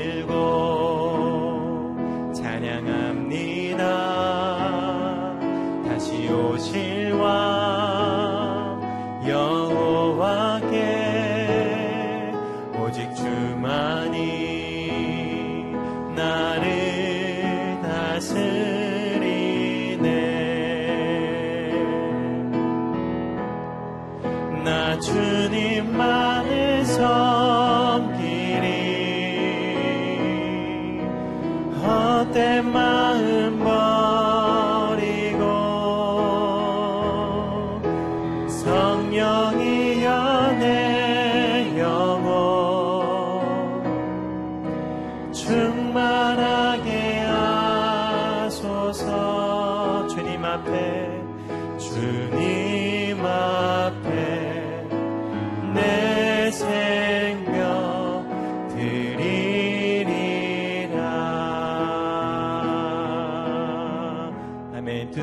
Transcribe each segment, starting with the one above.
들고 찬양합니다. 다시 오실 왕.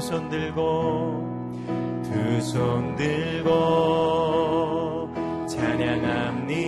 손 들고 두 손 들고 찬양합니다.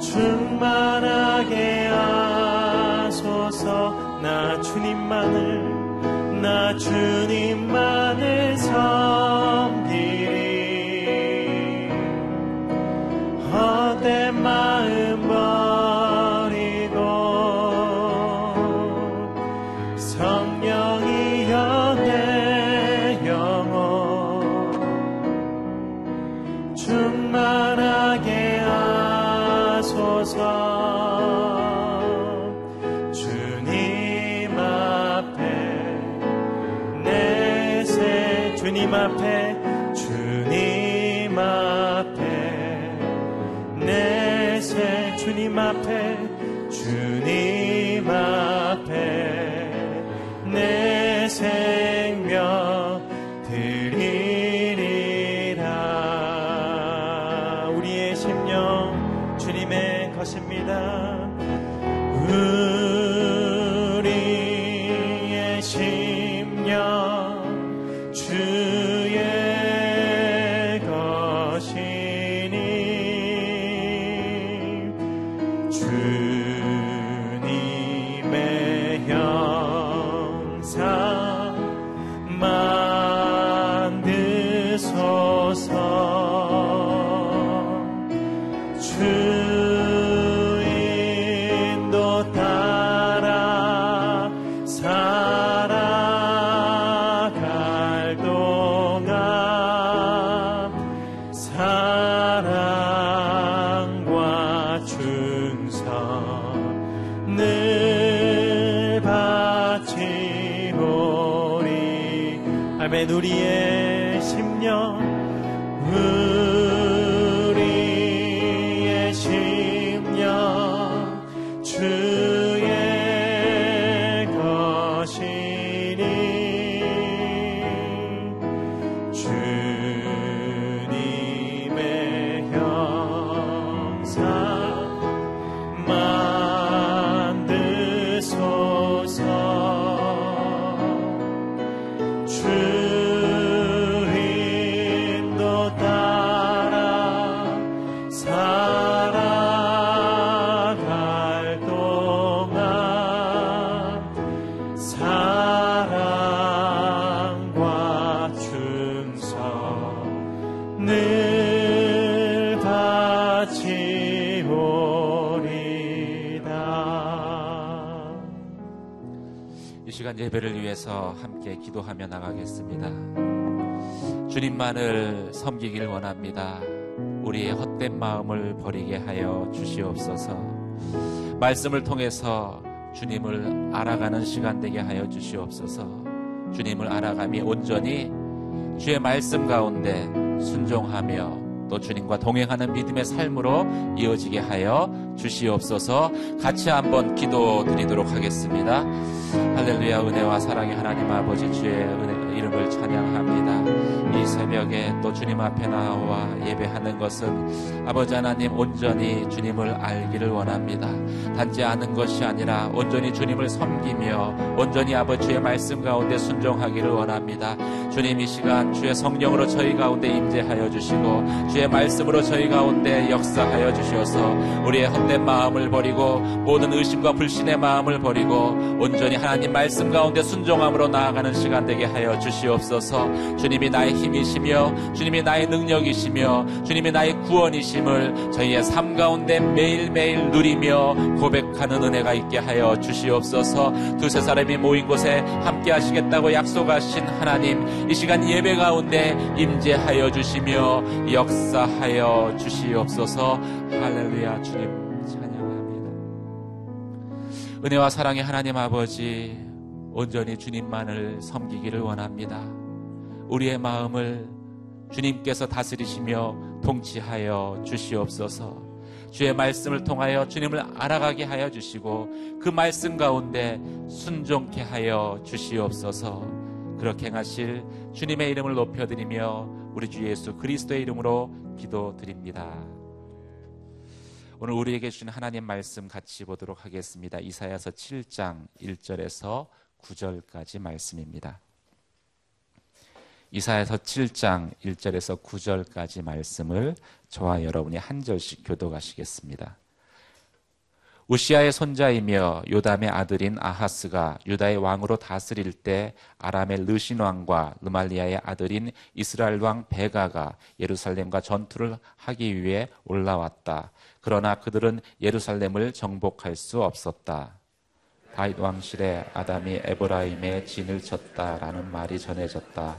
충만하게 하소서. 나 주님만을 나 주님만을 섬 것입니다. 우리의 심령 시간 예배를 위해서 함께 기도하며 나가겠습니다. 주님만을 섬기길 원합니다. 우리의 헛된 마음을 버리게 하여 주시옵소서. 말씀을 통해서 주님을 알아가는 시간 되게 하여 주시옵소서. 주님을 알아감이 온전히 주의 말씀 가운데 순종하며 또 주님과 동행하는 믿음의 삶으로 이어지게 하여 주시옵소서 같이 한번 기도 드리도록 하겠습니다. 할렐루야 은혜와 사랑의 하나님 아버지 주의 은혜, 이름을 찬양합니다. 이 새벽에 또 주님 앞에 나와 예배하는 것은 아버지 하나님 온전히 주님을 알기를 원합니다. 단지 아는 것이 아니라 온전히 주님을 섬기며 온전히 아버지의 말씀 가운데 순종하기를 원합니다. 주님 이 시간 주의 성령으로 저희 가운데 임재하여 주시고 주의 말씀으로 저희 가운데 역사하여 주시어서 우리의 헛된 마음을 버리고 모든 의심과 불신의 마음을 버리고 온전히 하나님 말씀 가운데 순종함으로 나아가는 시간 되게 하여 주시옵소서. 주님이 나의 힘이시며 주님이 나의 능력이시며 주님이 나의 구원이심을 저희의 삶 가운데 매일매일 누리며 고백하는 은혜가 있게 하여 주시옵소서. 두세 사람이 모인 곳에 함께 하시겠다고 약속하신 하나님 이 시간 예배 가운데 임재하여 주시며 역사하여 주시옵소서. 할렐루야 주님 찬양합니다. 은혜와 사랑의 하나님 아버지 온전히 주님만을 섬기기를 원합니다. 우리의 마음을 주님께서 다스리시며 통치하여 주시옵소서. 주의 말씀을 통하여 주님을 알아가게 하여 주시고 그 말씀 가운데 순종케 하여 주시옵소서. 그렇게 행하실 주님의 이름을 높여드리며 우리 주 예수 그리스도의 이름으로 기도드립니다. 오늘 우리에게 주신 하나님 말씀 같이 보도록 하겠습니다. 이사야서 7장 1절에서 9절까지 말씀입니다. 이사야서 7장 1절에서 9절까지 말씀을 저와 여러분이 한 절씩 교도하시겠습니다. 우시아의 손자이며 요담의 아들인 아하스가 유다의 왕으로 다스릴 때 아람의 르신 왕과 르말리아의 아들인 이스라엘 왕 베가가 예루살렘과 전투를 하기 위해 올라왔다. 그러나 그들은 예루살렘을 정복할 수 없었다. 다윗 왕실에 아담이 에브라임에 진을 쳤다라는 말이 전해졌다.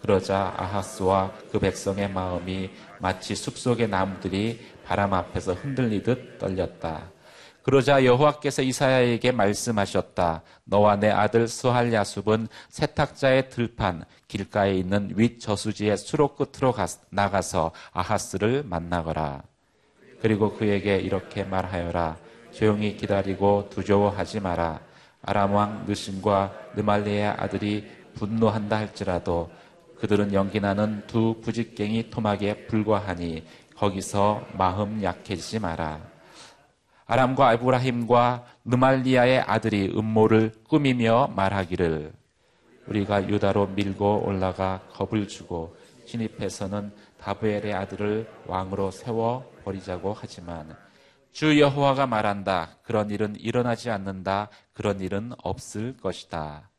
그러자 아하스와 그 백성의 마음이 마치 숲속의 나무들이 바람 앞에서 흔들리듯 떨렸다. 그러자 여호와께서 이사야에게 말씀하셨다. 너와 내 아들 스할 야숲은 세탁자의 들판 길가에 있는 윗 저수지의 수로 끝으로 나가서 아하스를 만나거라. 그리고 그에게 이렇게 말하여라. 조용히 기다리고 두려워하지 마라. 아람 왕 느신과 느말리의 아들이 분노한다 할지라도 그들은 연기나는 두 부직갱이 토막에 불과하니 거기서 마음 약해지지 마라. 아람과 아브라힘과 느말리아의 아들이 음모를 꾸미며 말하기를 우리가 유다로 밀고 올라가 겁을 주고 진입해서는 다브엘의 아들을 왕으로 세워 버리자고 하지만 주 여호와가 말한다. 그런 일은 일어나지 않는다. 그런 일은 없을 것이다.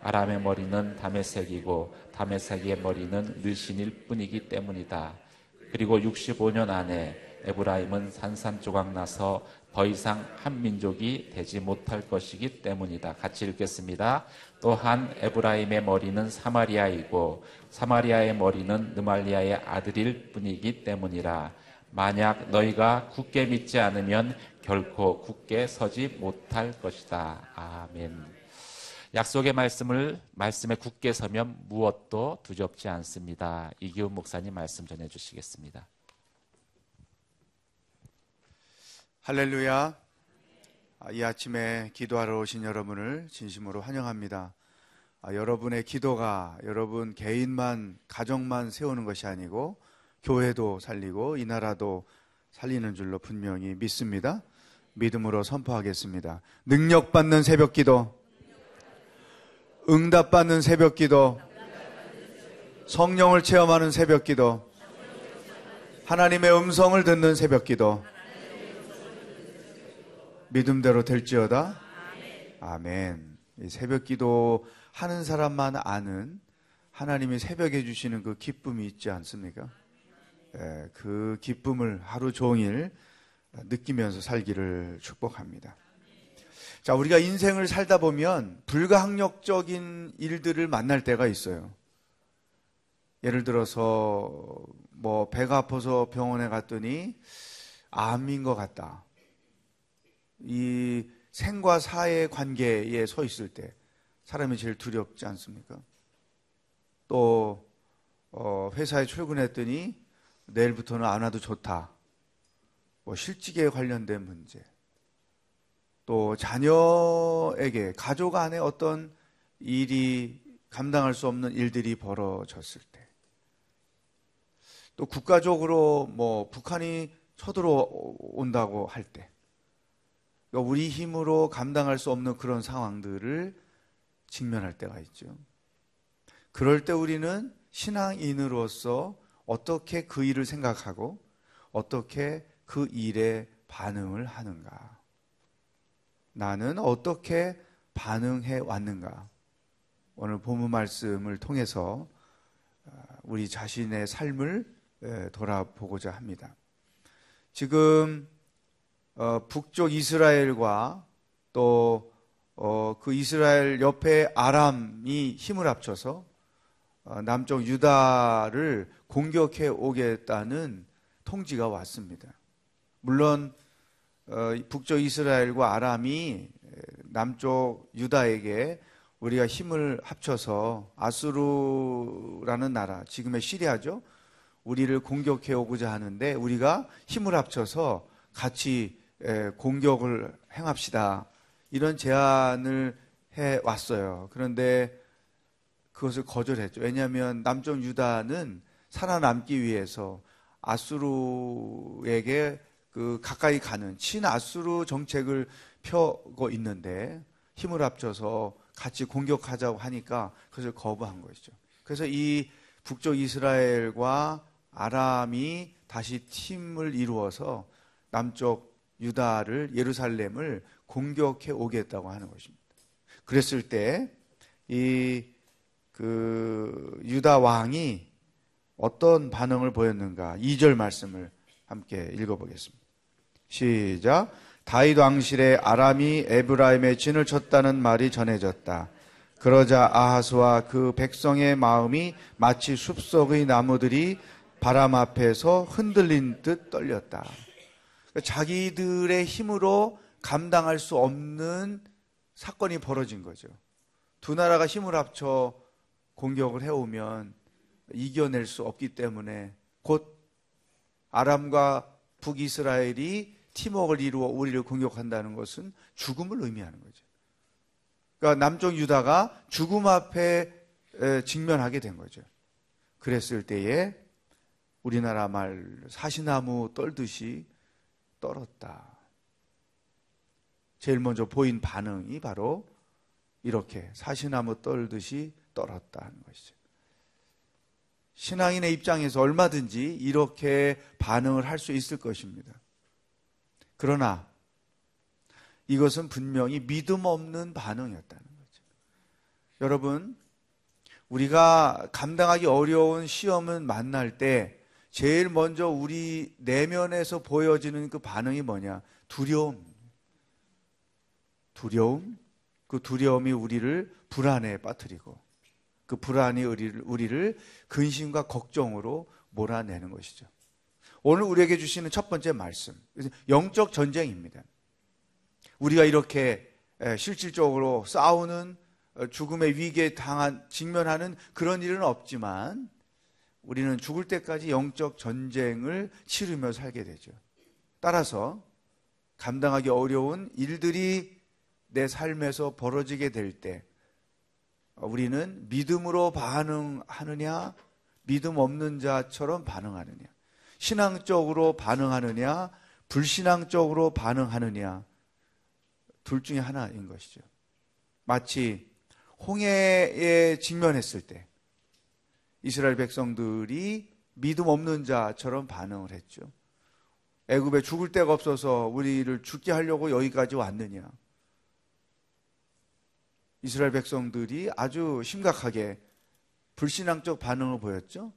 아람의 머리는 담에색이고 담에색의 머리는 느신일 뿐이기 때문이다. 그리고 65년 안에 에브라임은 산산조각 나서 더 이상 한 민족이 되지 못할 것이기 때문이다. 같이 읽겠습니다. 또한 에브라임의 머리는 사마리아이고 사마리아의 머리는 느말리아의 아들일 뿐이기 때문이라. 만약 너희가 굳게 믿지 않으면 결코 굳게 서지 못할 것이다. 아멘. 약속의 말씀을 말씀에 굳게 서면 무엇도 두렵지 않습니다. 이기훈 목사님 말씀 전해 주시겠습니다. 할렐루야. 이 아침에 기도하러 오신 여러분을 진심으로 환영합니다. 여러분의 기도가 여러분 개인만 가정만 세우는 것이 아니고 교회도 살리고 이 나라도 살리는 줄로 분명히 믿습니다. 믿음으로 선포하겠습니다. 능력받는 새벽 기도, 응답받는 새벽 기도, 성령을 체험하는 새벽 기도, 하나님의 음성을 듣는 새벽 기도, 믿음대로 될지어다. 아멘. 이 새벽 기도 하는 사람만 아는 하나님이 새벽에 주시는 그 기쁨이 있지 않습니까? 예, 그 기쁨을 하루 종일 느끼면서 살기를 축복합니다. 자, 우리가 인생을 살다 보면 불가항력적인 일들을 만날 때가 있어요. 예를 들어서 뭐 배가 아파서 병원에 갔더니 암인 것 같다. 이 생과 사의 관계에 서 있을 때 사람이 제일 두렵지 않습니까? 또 어, 회사에 출근했더니 내일부터는 안 와도 좋다. 뭐 실직에 관련된 문제. 또 자녀에게 가족 안에 어떤 일이 감당할 수 없는 일들이 벌어졌을 때, 또 국가적으로 뭐 북한이 쳐들어온다고 할 때, 그러니까 우리 힘으로 감당할 수 없는 그런 상황들을 직면할 때가 있죠. 그럴 때 우리는 신앙인으로서 어떻게 그 일을 생각하고 어떻게 그 일에 반응을 하는가. 나는 어떻게 반응해 왔는가? 오늘 본문 말씀을 통해서 어, 우리 자신의 삶을 돌아보고자 합니다. 지금 어, 북쪽 이스라엘과 또그 어, 이스라엘 옆에 아람이 힘을 합쳐서 남쪽 유다를 공격해 오겠다는 통지가 왔습니다. 물론 어, 북쪽 이스라엘과 아람이 남쪽 유다에게 우리가 힘을 합쳐서 아수르라는 나라, 지금의 시리아죠. 우리를 공격해 오고자 하는데 우리가 힘을 합쳐서 같이 공격을 행합시다. 이런 제안을 해 왔어요. 그런데 그것을 거절했죠. 왜냐하면 남쪽 유다는 살아남기 위해서 아수르에게 그 가까이 가는 친아수르 정책을 펴고 있는데 힘을 합쳐서 같이 공격하자고 하니까 그것을 거부한 것이죠. 그래서 이 북쪽 이스라엘과 아람이 다시 팀을 이루어서 남쪽 유다를 예루살렘을 공격해 오겠다고 하는 것입니다. 그랬을 때 이 그 유다 왕이 어떤 반응을 보였는가? 2절 말씀을 함께 읽어보겠습니다. 시작. 다윗 왕실에 아람이 에브라임의 진을 쳤다는 말이 전해졌다. 그러자 아하스와 그 백성의 마음이 마치 숲속의 나무들이 바람 앞에서 흔들린 듯 떨렸다. 자기들의 힘으로 감당할 수 없는 사건이 벌어진 거죠. 두 나라가 힘을 합쳐 공격을 해오면 이겨낼 수 없기 때문에 곧 아람과 북이스라엘이 팀웍을 이루어 우리를 공격한다는 것은 죽음을 의미하는 거죠. 그러니까 남쪽 유다가 죽음 앞에 직면하게 된 거죠. 그랬을 때에 우리나라 말 사시나무 떨듯이 떨었다. 제일 먼저 보인 반응이 바로 이렇게 사시나무 떨듯이 떨었다 는 것이죠. 신앙인의 입장에서 얼마든지 이렇게 반응을 할 수 있을 것입니다. 그러나 이것은 분명히 믿음 없는 반응이었다는 거죠. 여러분, 우리가 감당하기 어려운 시험은 만날 때 제일 먼저 우리 내면에서 보여지는 그 반응이 뭐냐? 두려움. 두려움. 그 두려움이 우리를 불안에 빠뜨리고 그 불안이 우리를, 우리를 근심과 걱정으로 몰아내는 것이죠. 오늘 우리에게 주시는 첫 번째 말씀. 영적 전쟁입니다. 우리가 이렇게 실질적으로 싸우는 어, 죽음의 위기에 당한, 직면하는 그런 일은 없지만 우리는 죽을 때까지 영적 전쟁을 치르며 살게 되죠. 따라서 감당하기 어려운 일들이 내 삶에서 벌어지게 될 때 우리는 믿음으로 반응하느냐, 믿음 없는 자처럼 반응하느냐. 신앙적으로 반응하느냐, 불신앙적으로 반응하느냐, 둘 중에 하나인 것이죠. 마치 홍해에 직면했을 때 이스라엘 백성들이 믿음 없는 자처럼 반응을 했죠. 애굽에 죽을 데가 없어서 우리를 죽게 하려고 여기까지 왔느냐. 이스라엘 백성들이 아주 심각하게 불신앙적 반응을 보였죠.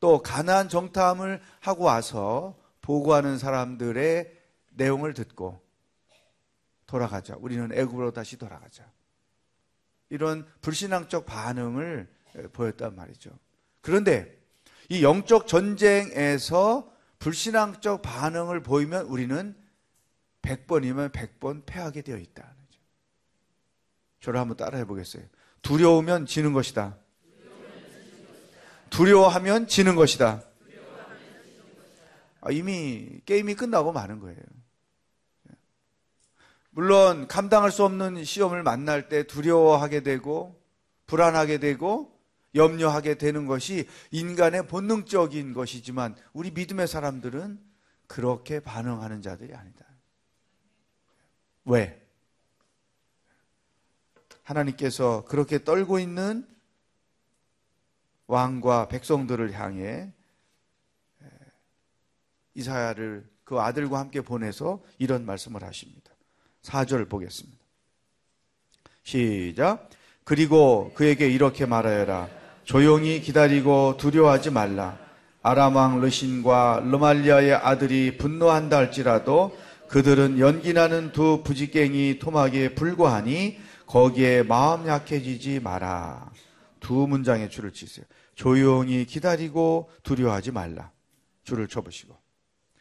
또 가나안 정탐을 하고 와서 보고하는 사람들의 내용을 듣고 돌아가자. 우리는 애굽으로 다시 돌아가자. 이런 불신앙적 반응을 보였단 말이죠. 그런데 이 영적 전쟁에서 불신앙적 반응을 보이면 우리는 100번이면 100번 패하게 되어 있다. 저를 한번 따라해 보겠어요. 두려우면 지는 것이다. 두려워하면 지는 것이다. 아, 이미 게임이 끝나고 마는 거예요. 물론 감당할 수 없는 시험을 만날 때 두려워하게 되고 불안하게 되고 염려하게 되는 것이 인간의 본능적인 것이지만 우리 믿음의 사람들은 그렇게 반응하는 자들이 아니다. 왜? 하나님께서 그렇게 떨고 있는 왕과 백성들을 향해 이사야를 그 아들과 함께 보내서 이런 말씀을 하십니다. 4절 보겠습니다. 시작. 그리고 그에게 이렇게 말하여라. 조용히 기다리고 두려워하지 말라. 아람왕 르신과 르말리아의 아들이 분노한다 할지라도 그들은 연기나는 두 부지깽이 토막에 불과하니 거기에 마음 약해지지 마라. 두 문장의 줄을 치세요. 조용히 기다리고 두려워하지 말라. 줄을 쳐보시고.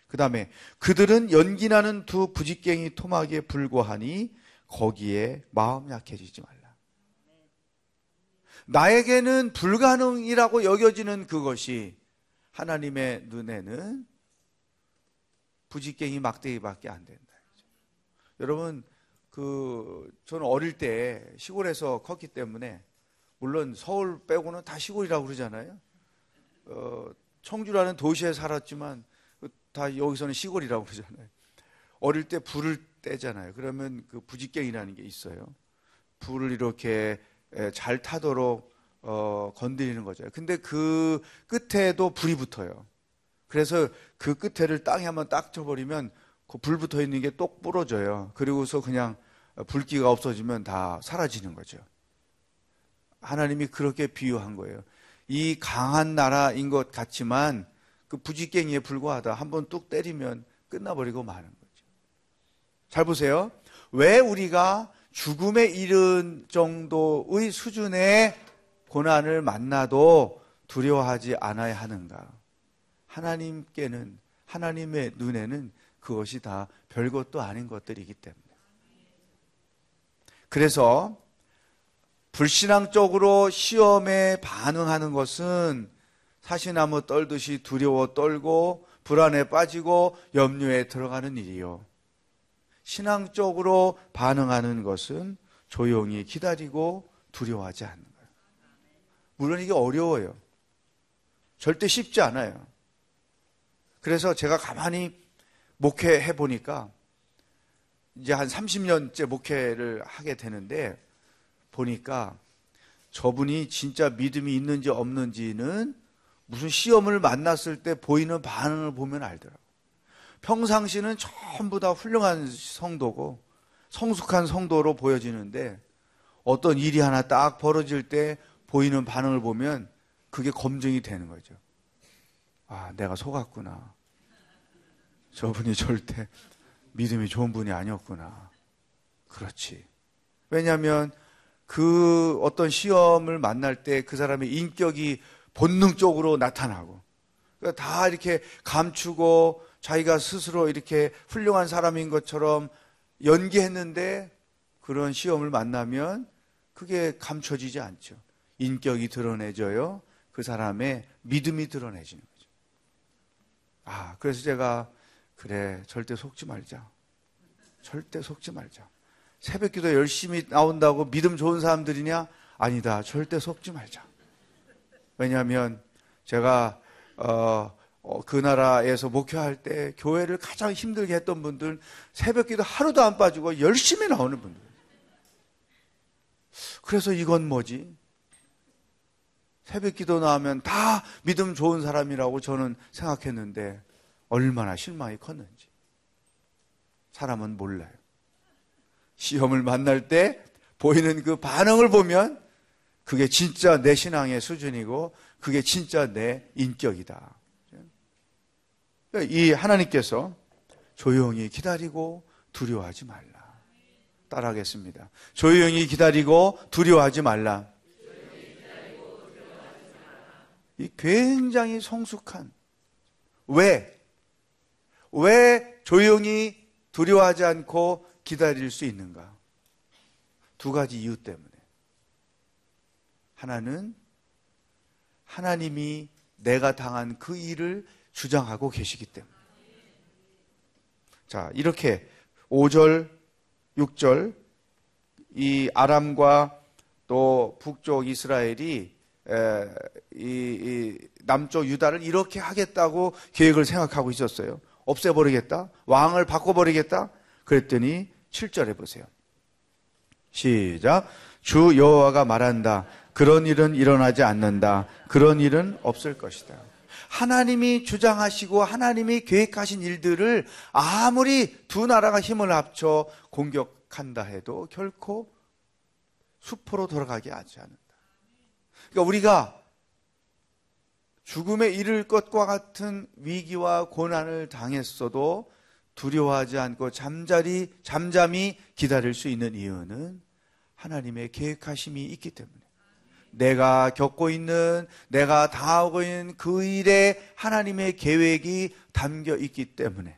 그 다음에 그들은 연기나는 두 부지깽이 토막에 불과하니 거기에 마음 약해지지 말라. 나에게는 불가능이라고 여겨지는 그것이 하나님의 눈에는 부지깽이 막대기밖에 안 된다. 여러분, 그, 저는 어릴 때 시골에서 컸기 때문에, 물론 서울 빼고는 다 시골이라고 그러잖아요. 어, 청주라는 도시에 살았지만, 다 여기서는 시골이라고 그러잖아요. 어릴 때 불을 떼잖아요. 그러면 그 부지깽이라는 게 있어요. 불을 이렇게 잘 타도록 어, 건드리는 거죠. 근데 그 끝에도 불이 붙어요. 그래서 그 끝에를 땅에 한번 딱 쳐버리면 그 불 붙어 있는 게 똑 부러져요. 그리고서 그냥 불기가 없어지면 다 사라지는 거죠. 하나님이 그렇게 비유한 거예요. 이 강한 나라인 것 같지만 그 부지깽이에 불과하다. 한번 뚝 때리면 끝나버리고 마는 거죠. 잘 보세요. 왜 우리가 죽음에 이른 정도의 수준의 고난을 만나도 두려워하지 않아야 하는가? 하나님께는, 하나님의 눈에는 그것이 다 별것도 아닌 것들이기 때문에. 그래서 불신앙적으로 시험에 반응하는 것은 사시나무 떨듯이 두려워 떨고 불안에 빠지고 염려에 들어가는 일이요. 신앙적으로 반응하는 것은 조용히 기다리고 두려워하지 않는 거예요. 물론 이게 어려워요. 절대 쉽지 않아요. 그래서 제가 가만히 목회해 보니까 이제 한 30년째 목회를 하게 되는데 보니까 저분이 진짜 믿음이 있는지 없는지는 무슨 시험을 만났을 때 보이는 반응을 보면 알더라고. 평상시는 전부 다 훌륭한 성도고 성숙한 성도로 보여지는데 어떤 일이 하나 딱 벌어질 때 보이는 반응을 보면 그게 검증이 되는 거죠. 아, 내가 속았구나. 저분이 절대 믿음이 좋은 분이 아니었구나. 그렇지. 왜냐하면 그 어떤 시험을 만날 때 그 사람의 인격이 본능적으로 나타나고 그러니까 다 이렇게 감추고 자기가 스스로 이렇게 훌륭한 사람인 것처럼 연기했는데 그런 시험을 만나면 그게 감춰지지 않죠. 인격이 드러내져요. 그 사람의 믿음이 드러내지는 거죠. 아, 그래서 제가 그래, 절대 속지 말자. 절대 속지 말자. 새벽 기도 열심히 나온다고 믿음 좋은 사람들이냐? 아니다. 절대 속지 말자. 왜냐하면 제가 어, 어, 그 나라에서 목회할 때 교회를 가장 힘들게 했던 분들 새벽 기도 하루도 안 빠지고 열심히 나오는 분들. 그래서 이건 뭐지? 새벽 기도 나오면 다 믿음 좋은 사람이라고 저는 생각했는데 얼마나 실망이 컸는지. 사람은 몰라요. 시험을 만날 때 보이는 그 반응을 보면 그게 진짜 내 신앙의 수준이고 그게 진짜 내 인격이다. 이 하나님께서 조용히 기다리고 두려워하지 말라. 따라하겠습니다. 조용히 기다리고 두려워하지 말라. 이 굉장히 성숙한 왜? 왜 조용히 두려워하지 않고 기다릴 수 있는가? 두 가지 이유 때문에. 하나는 하나님이 내가 당한 그 일을 주장하고 계시기 때문에. 자, 이렇게 5절, 6절, 이 아람과 또 북쪽 이스라엘이 에, 이, 이 남쪽 유다를 이렇게 하겠다고 계획을 생각하고 있었어요. 없애버리겠다? 왕을 바꿔버리겠다? 그랬더니 7절에 보세요. 시작. 주 여호와가 말한다. 그런 일은 일어나지 않는다. 그런 일은 없을 것이다. 하나님이 주장하시고 하나님이 계획하신 일들을 아무리 두 나라가 힘을 합쳐 공격한다 해도 결코 수포로 돌아가게 하지 않는다. 그러니까 우리가 죽음에 이를 것과 같은 위기와 고난을 당했어도 두려워하지 않고 잠자리, 잠잠히 기다릴 수 있는 이유는 하나님의 계획하심이 있기 때문에. 내가 겪고 있는, 내가 당하고 있는 그 일에 하나님의 계획이 담겨 있기 때문에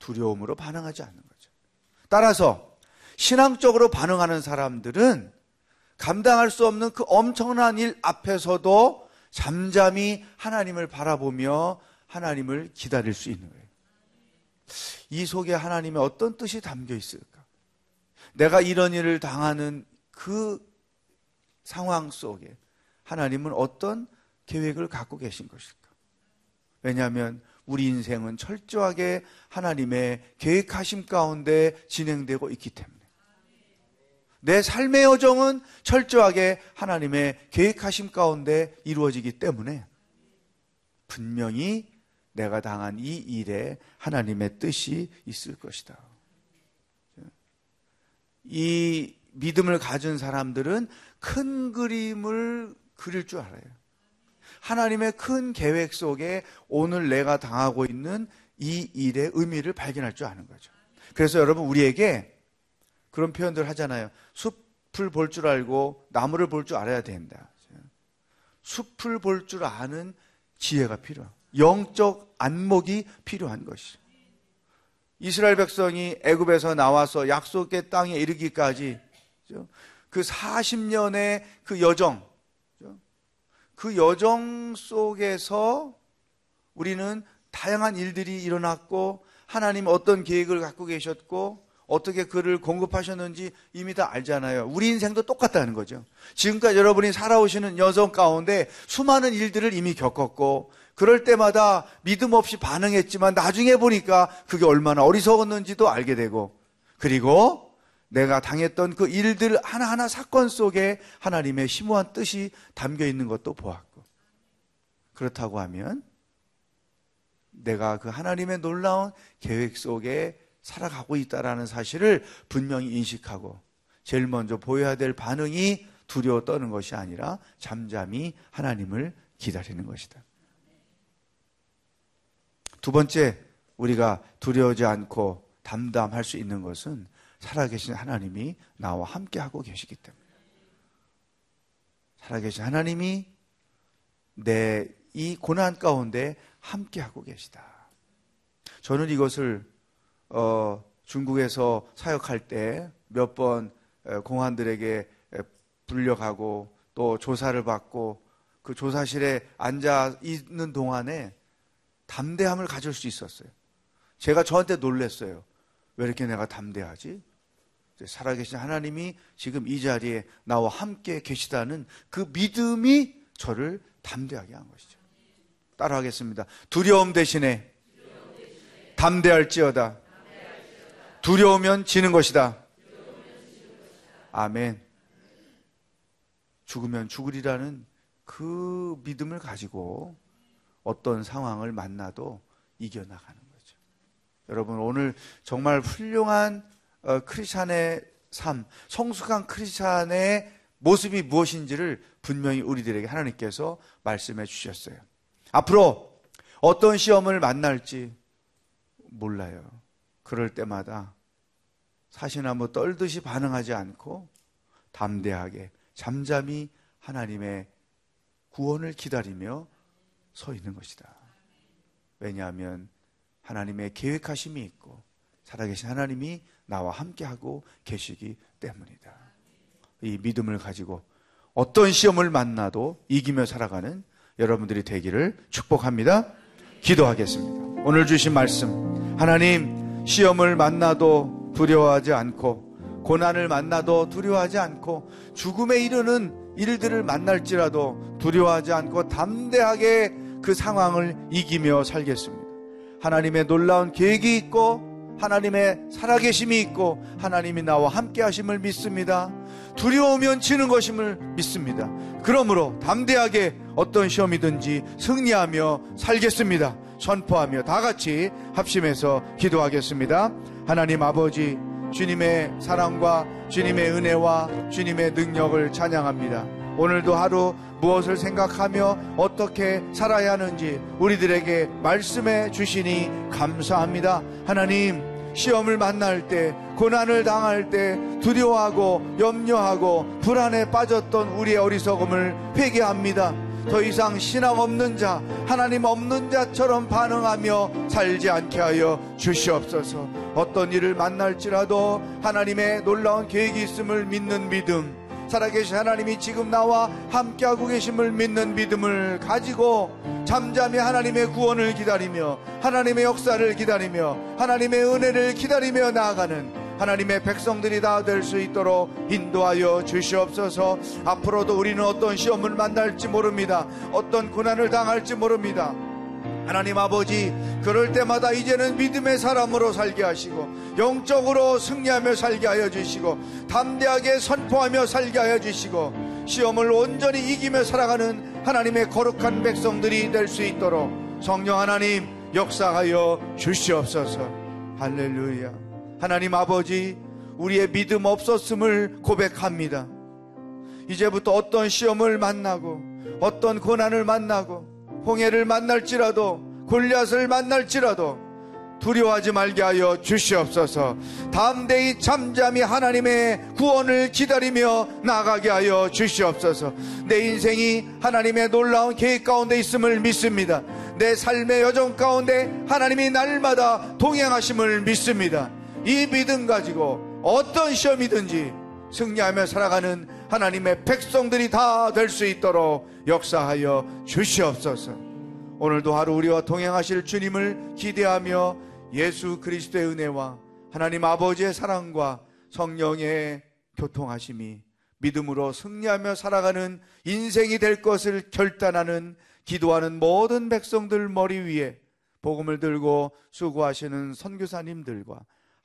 두려움으로 반응하지 않는 거죠. 따라서 신앙적으로 반응하는 사람들은 감당할 수 없는 그 엄청난 일 앞에서도 잠잠히 하나님을 바라보며 하나님을 기다릴 수 있는 거예요. 이 속에 하나님의 어떤 뜻이 담겨 있을까? 내가 이런 일을 당하는 그 상황 속에 하나님은 어떤 계획을 갖고 계신 것일까? 왜냐하면 우리 인생은 철저하게 하나님의 계획하심 가운데 진행되고 있기 때문에. 내 삶의 여정은 철저하게 하나님의 계획하심 가운데 이루어지기 때문에 분명히 내가 당한 이 일에 하나님의 뜻이 있을 것이다. 이 믿음을 가진 사람들은 큰 그림을 그릴 줄 알아요. 하나님의 큰 계획 속에 오늘 내가 당하고 있는 이 일의 의미를 발견할 줄 아는 거죠. 그래서 여러분 우리에게 그런 표현들 하잖아요. 숲을 볼 줄 알고 나무를 볼 줄 알아야 된다. 숲을 볼 줄 아는 지혜가 필요한 영적 안목이 필요한 것이. 이스라엘 백성이 애굽에서 나와서 약속의 땅에 이르기까지 그 40년의 그 여정, 그 여정 속에서 우리는 다양한 일들이 일어났고 하나님 어떤 계획을 갖고 계셨고 어떻게 그를 공급하셨는지 이미 다 알잖아요. 우리 인생도 똑같다는 거죠. 지금까지 여러분이 살아오시는 여정 가운데 수많은 일들을 이미 겪었고, 그럴 때마다 믿음 없이 반응했지만 나중에 보니까 그게 얼마나 어리석었는지도 알게 되고, 그리고 내가 당했던 그 일들 하나하나 사건 속에 하나님의 심오한 뜻이 담겨 있는 것도 보았고, 그렇다고 하면 내가 그 하나님의 놀라운 계획 속에 살아가고 있다라는 사실을 분명히 인식하고 제일 먼저 보여야 될 반응이 두려워 떠는 것이 아니라 잠잠히 하나님을 기다리는 것이다. 두 번째, 우리가 두려워하지 않고 담담할 수 있는 것은 살아계신 하나님이 나와 함께 하고 계시기 때문에. 살아계신 하나님이 내 이 고난 가운데 함께 하고 계시다. 저는 이것을 어, 중국에서 사역할 때 몇 번 공안들에게 불려가고 또 조사를 받고 그 조사실에 앉아 있는 동안에 담대함을 가질 수 있었어요. 제가 저한테 놀랬어요. 왜 이렇게 내가 담대하지? 살아계신 하나님이 지금 이 자리에 나와 함께 계시다는 그 믿음이 저를 담대하게 한 것이죠. 따라하겠습니다. 두려움 대신에 담대할지어다. 두려우면 지는 것이다. 아멘. 죽으면 죽으리라는 그 믿음을 가지고 어떤 상황을 만나도 이겨나가는 거죠. 여러분, 오늘 정말 훌륭한 어, 크리스찬의 삶, 성숙한 크리스찬의 모습이 무엇인지를 분명히 우리들에게 하나님께서 말씀해 주셨어요. 앞으로 어떤 시험을 만날지 몰라요. 그럴 때마다 사시나무 떨듯이 반응하지 않고 담대하게 잠잠히 하나님의 구원을 기다리며 서 있는 것이다. 왜냐하면 하나님의 계획하심이 있고 살아계신 하나님이 나와 함께하고 계시기 때문이다. 이 믿음을 가지고 어떤 시험을 만나도 이기며 살아가는 여러분들이 되기를 축복합니다. 기도하겠습니다. 오늘 주신 말씀, 하나님, 시험을 만나도 두려워하지 않고, 고난을 만나도 두려워하지 않고, 죽음에 이르는 일들을 만날지라도 두려워하지 않고 담대하게 그 상황을 이기며 살겠습니다. 하나님의 놀라운 계획이 있고, 하나님의 살아계심이 있고 하나님이 나와 함께 하심을 믿습니다. 두려우면 지는 것임을 믿습니다. 그러므로 담대하게 어떤 시험이든지 승리하며 살겠습니다. 선포하며 다 같이 합심해서 기도하겠습니다. 하나님 아버지 주님의 사랑과 주님의 은혜와 주님의 능력을 찬양합니다. 오늘도 하루 무엇을 생각하며 어떻게 살아야 하는지 우리들에게 말씀해 주시니 감사합니다. 하나님, 시험을 만날 때, 고난을 당할 때 두려워하고 염려하고 불안에 빠졌던 우리의 어리석음을 회개합니다. 더 이상 신앙 없는 자, 하나님 없는 자처럼 반응하며 살지 않게 하여 주시옵소서. 어떤 일을 만날지라도 하나님의 놀라운 계획이 있음을 믿는 믿음, 살아계신 하나님이 지금 나와 함께하고 계심을 믿는 믿음을 가지고 잠잠히 하나님의 구원을 기다리며 하나님의 역사를 기다리며 하나님의 은혜를 기다리며 나아가는 하나님의 백성들이 다 될 수 있도록 인도하여 주시옵소서 앞으로도 우리는 어떤 시험을 만날지 모릅니다. 어떤 고난을 당할지 모릅니다. 하나님 아버지, 그럴 때마다 이제는 믿음의 사람으로 살게 하시고, 영적으로 승리하며 살게 하여 주시고, 담대하게 선포하며 살게 하여 주시고, 시험을 온전히 이기며 살아가는 하나님의 거룩한 백성들이 될 수 있도록 성령 하나님 역사하여 주시옵소서. 할렐루야. 하나님 아버지, 우리의 믿음 없었음을 고백합니다. 이제부터 어떤 시험을 만나고, 어떤 고난을 만나고, 홍해를 만날지라도 골리앗을 만날지라도 두려워하지 말게 하여 주시옵소서. 담대히 잠잠히 하나님의 구원을 기다리며 나가게 하여 주시옵소서. 내 인생이 하나님의 놀라운 계획 가운데 있음을 믿습니다. 내 삶의 여정 가운데 하나님이 날마다 동행하심을 믿습니다. 이 믿음 가지고 어떤 시험이든지 승리하며 살아가는 하나님의 백성들이 다 될 수 있도록 역사하여 주시옵소서. 오늘도 하루 우리와 동행하실 주님을 기대하며 예수 그리스도의 은혜와 하나님 아버지의 사랑과 성령의 교통하심이 믿음으로 승리하며 살아가는 인생이 될 것을 결단하는 기도하는 모든 백성들 머리 위에 복음을 들고 수고하시는 선교사님들과